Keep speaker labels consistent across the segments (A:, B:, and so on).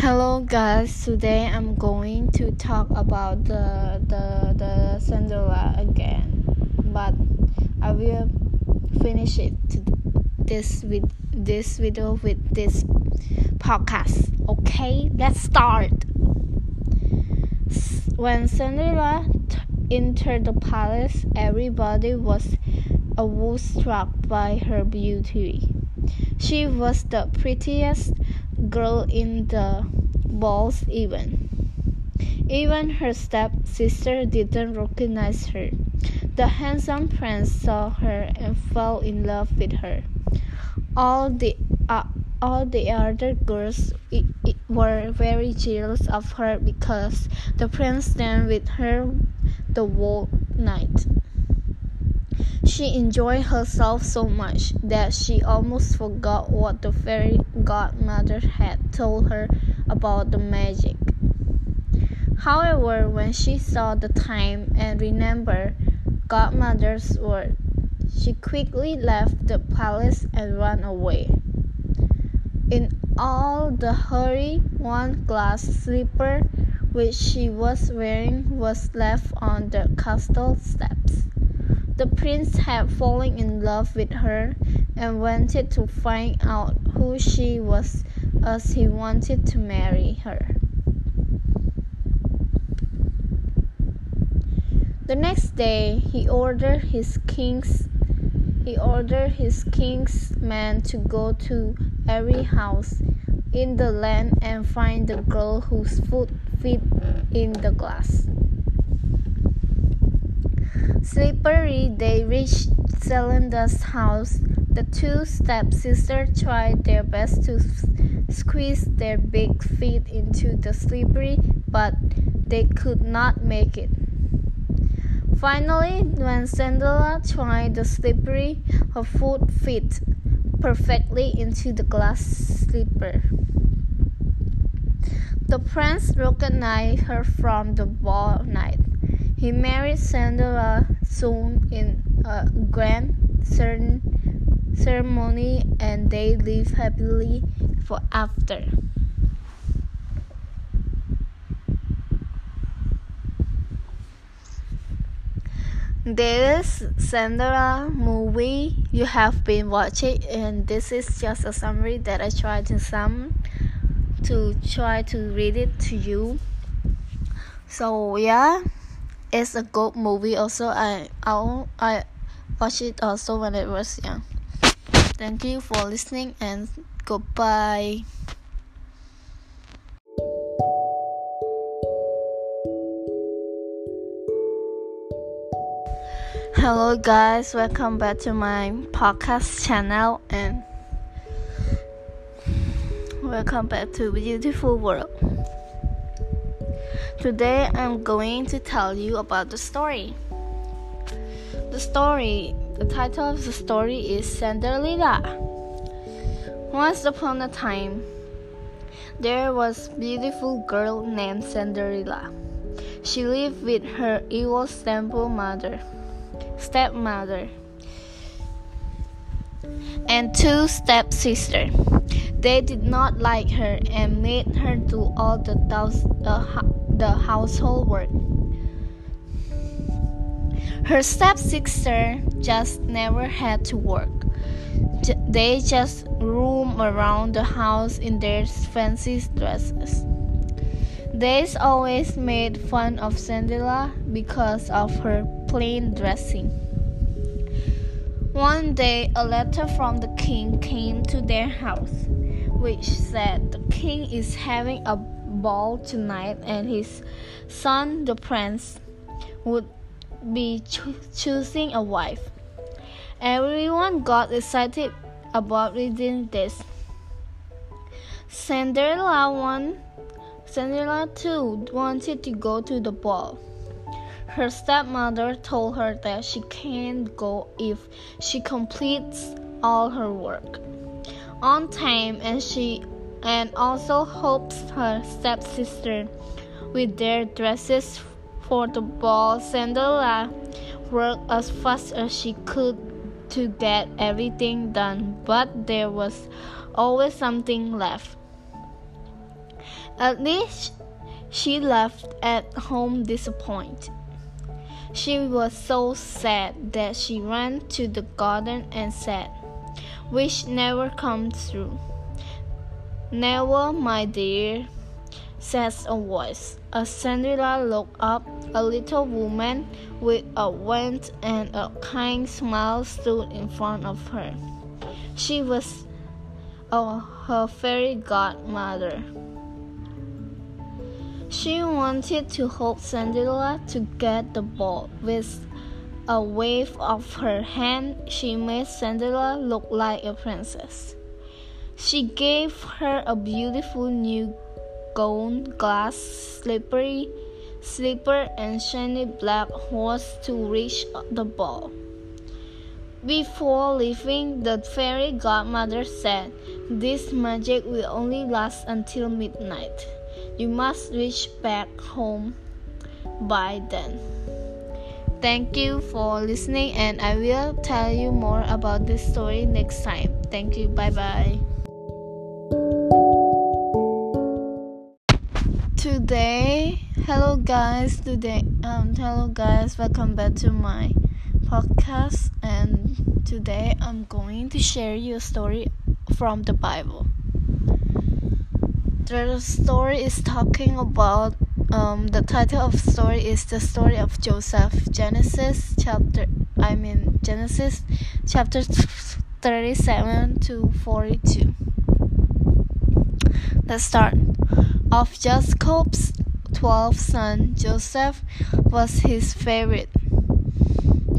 A: Hello guys, today I'm going to talk about the the the Cinderella again, but I will finish it this with this video with this podcast. Okay, let's start. When Cinderella entered the palace, everybody was awestruck by her beauty. She was the prettiest girl in the balls even. Even her stepsister didn't recognize her. The handsome prince saw her and fell in love with her. All the uh, all the other girls it, it were very jealous of her because the prince danced with her the whole night. She enjoyed herself so much that she almost forgot what the fairy godmother had told her about the magic. However, when she saw the time and remembered godmother's word, she quickly left the palace and ran away. In all the hurry, one glass slipper which she was wearing was left on the castle steps. The prince had fallen in love with her and wanted to find out who she was as he wanted to marry her. The next day he ordered his king's he ordered his king's men to go to every house in the land and find the girl whose foot fit in the glass. Slippery, they reached Celinda's house. The two stepsisters tried their best to squeeze their big feet into the slippery, but they could not make it. Finally, when Cinderella tried the slippery, her foot fit perfectly into the glass slipper. The prince recognized her from the ball. He married Cinderella soon in a grand ceremony and they lived happily for after. This Cinderella movie you have been watching and this is just a summary that I tried to sum to try to read it to you. So yeah it's a good movie also I I I watched it also when I was young. Thank you for listening and goodbye. Hello guys, welcome back to my podcast channel and welcome back to Beautiful World. Today I'm going to tell you about the story. The story, the title of the story is Cinderella. Once upon a time, there was a beautiful girl named Cinderella. She lived with her evil stepmother, stepmother, and two stepsisters. They did not like her and made her do all the, uh, the household work. Her stepsister just never had to work. They just roam around the house in their fancy dresses. They always made fun of Cinderella because of her plain dressing. One day, a letter from the king came to their house, which said the king is having a ball tonight, and his son, the prince, would be cho- choosing a wife. Everyone got excited about reading this. Cinderella one, Cinderella too wanted to go to the ball. Her stepmother told her that she can't go if she completes all her work on time and she and also helps her stepsister with their dresses for the ball. Cinderella worked as fast as she could to get everything done, but there was always something left. At least she left at home disappointed. She was so sad that she ran to the garden and said, Wish never comes true. Never, my dear, says a voice. As Cinderella looked up, a little woman with a wand and a kind smile stood in front of her. She was uh, her fairy godmother. She wanted to help Cinderella to get the ball. With a wave of her hand, she made Cinderella look like a princess. She gave her a beautiful new gold glass slippery slipper and shiny black horse to reach the ball. Before leaving, the fairy godmother said, This magic will only last until midnight. You must reach back home by then. Thank you for listening, and I will tell you more about this story next time. Thank you. Bye bye. Today, hello guys. Today, um, hello guys. Welcome back to my podcast. And today, I'm going to share you a story from the Bible the story is talking about um, the title of story is the story of Joseph Genesis chapter I mean Genesis chapter 37 to 42 The start. Of Jacob's 12 son Joseph was his favorite.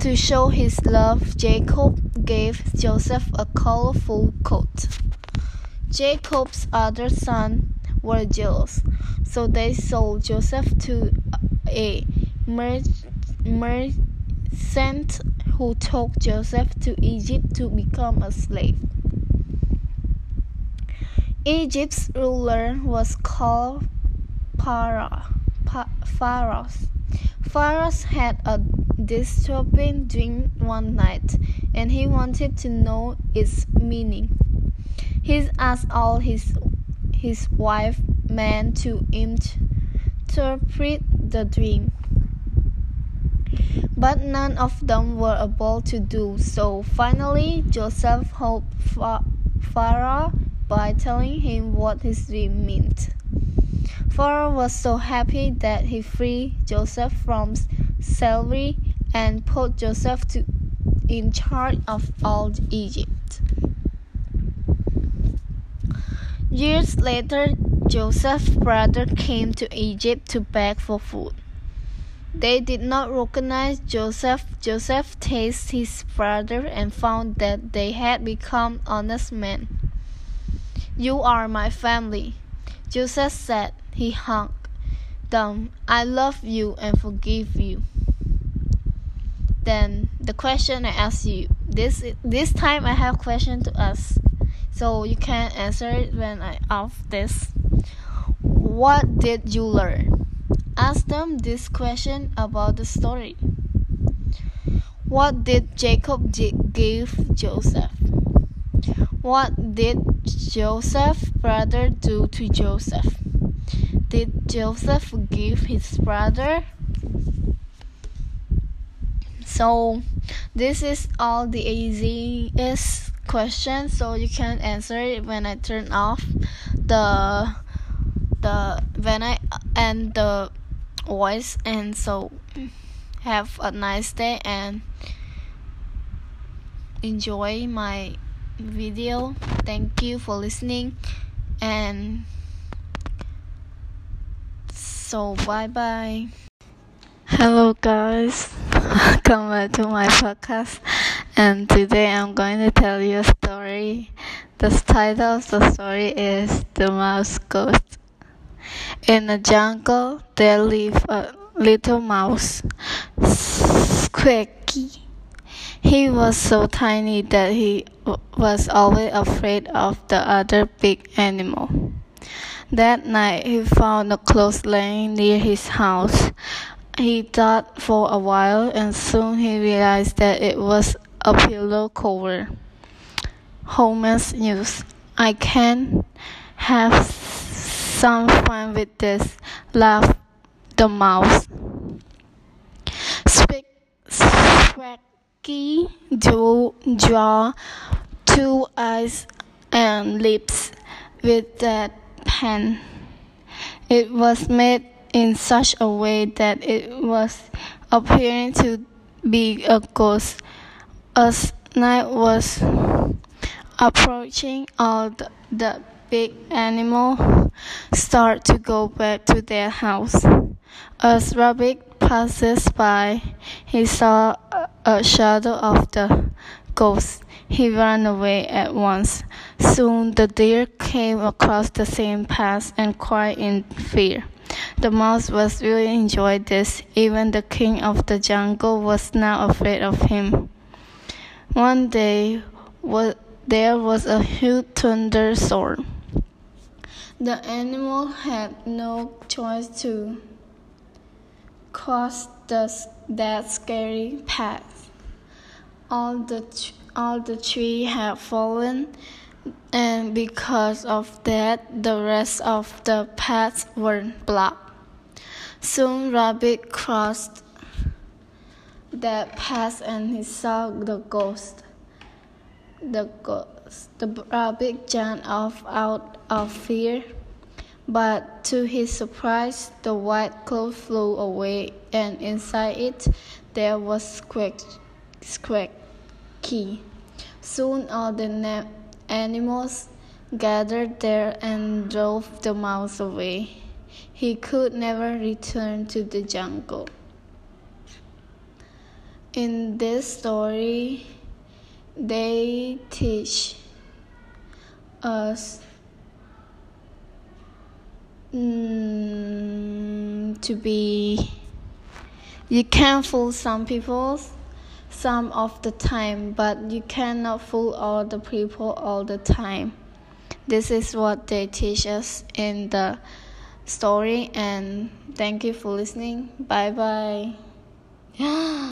A: To show his love Jacob gave Joseph a colorful coat. Jacob's other son were jealous, so they sold Joseph to a merchant who took Joseph to Egypt to become a slave. Egypt's ruler was called Pharaoh. Pharaoh. Pharaoh had a disturbing dream one night, and he wanted to know its meaning. He asked all his his wife man to interpret the dream. But none of them were able to do so. Finally, Joseph helped Pharaoh by telling him what his dream meant. Pharaoh was so happy that he freed Joseph from slavery and put Joseph to, in charge of all Egypt. Years later, Joseph's brother came to Egypt to beg for food. They did not recognize Joseph. Joseph tasted his brother and found that they had become honest men. You are my family, Joseph said. He hugged them. I love you and forgive you. Then the question I ask you this this time I have question to ask so you can answer it when I ask this. What did you learn? Ask them this question about the story. What did Jacob give Joseph? What did Joseph's brother do to Joseph? Did Joseph forgive his brother? So, this is all the easiest question so you can answer it when I turn off the the when I end the voice. And so have a nice day and enjoy my video. Thank you for listening. And so bye bye hello guys. Welcome back to my podcast and today I'm going to tell you a story. The title of the story is The Mouse Ghost. In the jungle, there lived a little mouse, Squeaky. He was so tiny that he was always afraid of the other big animal. That night, he found a clothes laying near his house. He thought for a while and soon he realized that it was a pillow cover. Homer's news. I can have some fun with this, laughed the mouse. Speak, Squeaky drew, draw two eyes and lips with that pen. It was made in such a way that it was appearing to be a ghost. As night was approaching, all the, the big animals start to go back to their house. As Rabbit passes by, he saw a shadow of the ghost. He ran away at once. Soon the deer came across the same path and cried in fear. The mouse was really enjoyed this. Even the king of the jungle was now afraid of him. One day, there was a huge thunderstorm. The animal had no choice to cross the, that scary path. All the all the trees had fallen, and because of that, the rest of the paths were blocked. Soon Rabbit crossed that passed and he saw the ghost. The ghost. The rabbit jumped off out of fear, but to his surprise, the white cloth flew away, and inside it there was Squeak, Squeaky. Soon all the animals gathered there and drove the mouse away. He could never return to the jungle. In this story, they teach us mm, to be. You can fool some people some of the time, but you cannot fool all the people all the time. This is what they teach us in the story and thank you for listening. Bye bye.